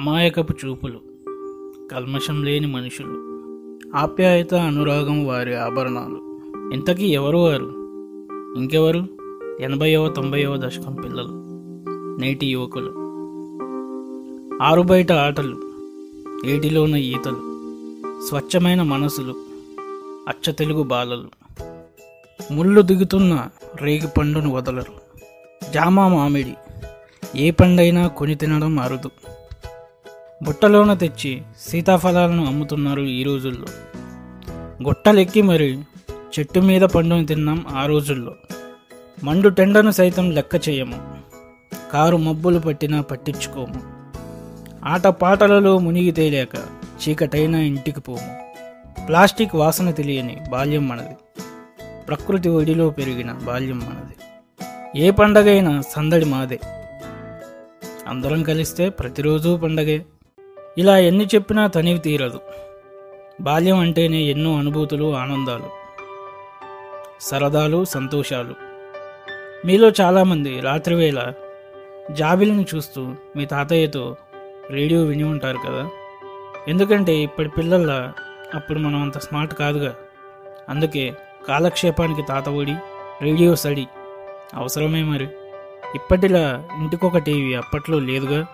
అమాయకపు చూపులు కల్మషం లేని మనుషులు ఆప్యాయత అనురాగం వారి ఆభరణాలు. ఇంతకీ ఎవరు వారు? ఇంకెవరు? ఎనభైవ తొంభైవ దశకం పిల్లలు నేటి యువకులు. ఆరు బయట ఆటలు ఏటిలోన ఈతలు స్వచ్ఛమైన మనసులు అచ్చ తెలుగు బాలలు. ముళ్ళు దిగుతున్న రేగి పండును వదలరు. జామా మామిడి ఏ పండైనా కొని తినడం అరుదు. బుట్టలోన తెచ్చి సీతాఫలాలను అమ్ముతున్నారు ఈ రోజుల్లో. గుట్టలెక్కి మరి చెట్టు మీద పండుని తిన్నాం ఆ రోజుల్లో. మండు టెండను సైతం లెక్క చేయము. కారు మబ్బులు పట్టినా పట్టించుకోము. ఆట పాటలలో మునిగి తేలేక చీకటైనా ఇంటికి పోము. ప్లాస్టిక్ వాసన తెలియని బాల్యం మనది. ప్రకృతి ఒడిలో పెరిగిన బాల్యం మనది. ఏ పండగైనా సందడి మాదే. అందరం కలిస్తే ప్రతిరోజు పండగే. ఇలా ఎన్ని చెప్పినా తనివి తీరదు. బాల్యం అంటేనే ఎన్నో అనుభూతులు ఆనందాలు. సరదాలు సంతోషాలు. మీలో చాలామంది రాత్రివేళ జాబిలను చూస్తూ మీ తాతయ్యతో రేడియో విని ఉంటారు కదా. ఎందుకంటే ఇప్పటి పిల్లల అప్పుడు మనం అంత స్మార్ట్ కాదుగా. అందుకే కాలక్షేపానికి తాత ఒడి రేడియో సడి అవసరమే మరి. ఇప్పటిలా ఇంటికొక టీవీ అప్పట్లో లేదుగా.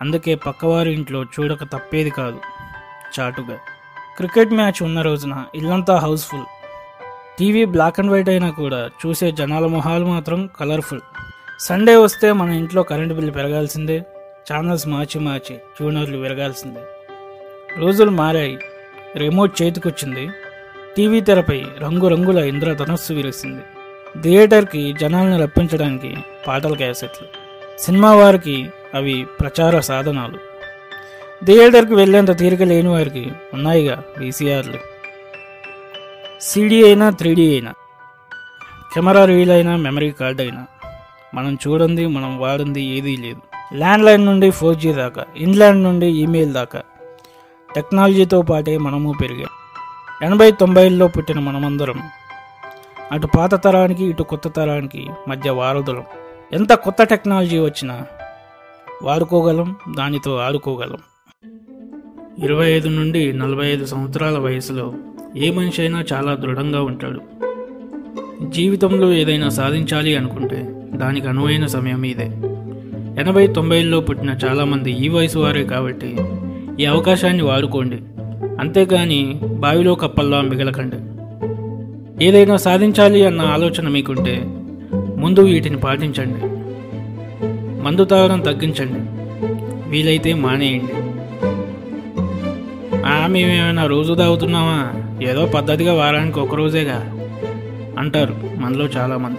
అందుకే పక్కవారి ఇంట్లో చూడక తప్పేది కాదు. చాటుగా. క్రికెట్ మ్యాచ్ ఉన్న రోజున ఇల్లంతా houseful. TV black and white అయినా కూడా చూసే జనాల మొహాలు మాత్రం కలర్ఫుల్. సండే వస్తే మన ఇంట్లో కరెంటు బిల్లు పెరగాల్సిందే. ఛానల్స్ మార్చి మార్చి ట్యూనర్లు విరగాల్సిందే. రోజులు మారాయి. రిమోట్ చేతికొచ్చింది. టీవీ తెరపై రంగురంగుల ఇంద్రధనస్సు విరిసింది. థియేటర్కి జనాలను రప్పించడానికి పాటల క్యాసెట్లు. సినిమా వారికి అవి ప్రచార సాధనాలు. థియేటర్కి వెళ్ళేంత తీరిక లేని వారికి ఉన్నాయిగా వీసీఆర్లు సీడీ అయినా త్రీడీ అయినా కెమెరా రీల్ అయినా మెమరీ కార్డ్ అయినా మనం చూడండి మనం వాడింది ఏదీ లేదు. ల్యాండ్లైన్ నుండి ఫోర్ జీ దాకా ఇన్లాండ్ నుండి ఈమెయిల్ దాకా టెక్నాలజీతో పాటే మనము పెరిగాం. ఎనభై తొంభైల్లో పుట్టిన మనమందరం అటు పాత తరానికి ఇటు కొత్త తరానికి మధ్య వారధులం. ఎంత కొత్త టెక్నాలజీ వచ్చినా వాడుకోగలం దానితో ఆడుకోగలం ఇరవై ఐదు నుండి నలభై ఐదు సంవత్సరాల వయసులో ఏ మనిషి అయినా చాలా దృఢంగా ఉంటాడు. జీవితంలో ఏదైనా సాధించాలి అనుకుంటే దానికి అనువైన సమయం ఇదే. ఎనభై తొంభైల్లో పుట్టిన చాలామంది ఈ వయసు వారే కాబట్టి ఈ అవకాశాన్ని వాడుకోండి. అంతేగాని బావిలో కప్పల్లా మిగలకండి. ఏదైనా సాధించాలి అన్న ఆలోచన మీకుంటే ముందు వీటిని పాటించండి. మందు తాగడం తగ్గించండి. వీలైతే మానేయండి. మేమేమైనా రోజు తాగుతున్నామా? ఏదో పద్ధతిగా వారానికి ఒక రోజేగా అంటారు మనలో చాలామంది.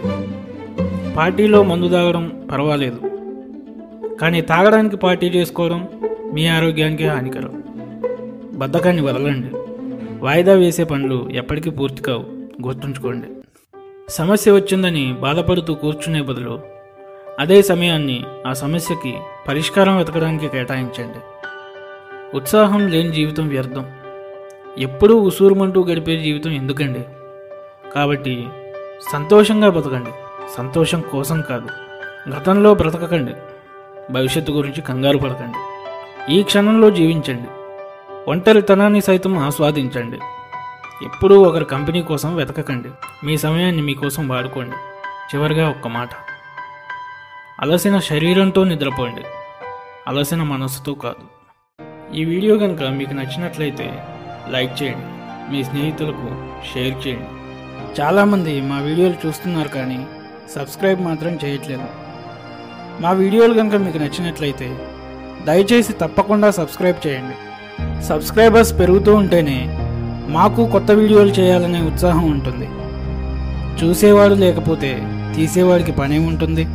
పార్టీలో మందు తాగడం పర్వాలేదు. కానీ తాగడానికి పార్టీ చేసుకోవడం మీ ఆరోగ్యానికి హానికరం. బద్ధకాన్ని వదలండి. వాయిదా వేసే పనులు ఎప్పటికీ పూర్తి కావు. గుర్తుంచుకోండి. సమస్య వచ్చిందని బాధపడుతూ కూర్చునే బదులు అదే సమయాన్ని ఆ సమస్యకి పరిష్కారం వెతకడానికి కేటాయించండి. ఉత్సాహం లేని జీవితం వ్యర్థం. ఎప్పుడూ ఉసూరుమంటూ గడిపే జీవితం ఎందుకండి? కాబట్టి సంతోషంగా బతకండి. సంతోషం కోసం కాదు గతంలో బ్రతకకండి. భవిష్యత్తు గురించి కంగారు పడకండి. ఈ క్షణంలో జీవించండి. ఒంటరితనాన్ని సైతం ఆస్వాదించండి. ఎప్పుడూ ఒకరి కంపెనీ కోసం వెతకకండి. మీ సమయాన్ని మీకోసం వాడుకోండి. చివరిగా ఒక్క మాట. అలసిన శరీరంతో నిద్రపోండి. అలసిన మనసుతో కాదు. ఈ వీడియో కనుక మీకు నచ్చినట్లయితే లైక్ చేయండి. మీ స్నేహితులకు షేర్ చేయండి. చాలామంది మా వీడియోలు చూస్తున్నారు కానీ సబ్స్క్రైబ్ మాత్రం చేయట్లేదు. మా వీడియోలు కనుక మీకు నచ్చినట్లయితే దయచేసి తప్పకుండా సబ్స్క్రైబ్ చేయండి. సబ్స్క్రైబర్స్ పెరుగుతూ ఉంటేనే మాకు కొత్త వీడియోలు చేయాలనే ఉత్సాహం ఉంటుంది. చూసేవాడు లేకపోతే తీసేవాడికి పనే ఉంటుంది.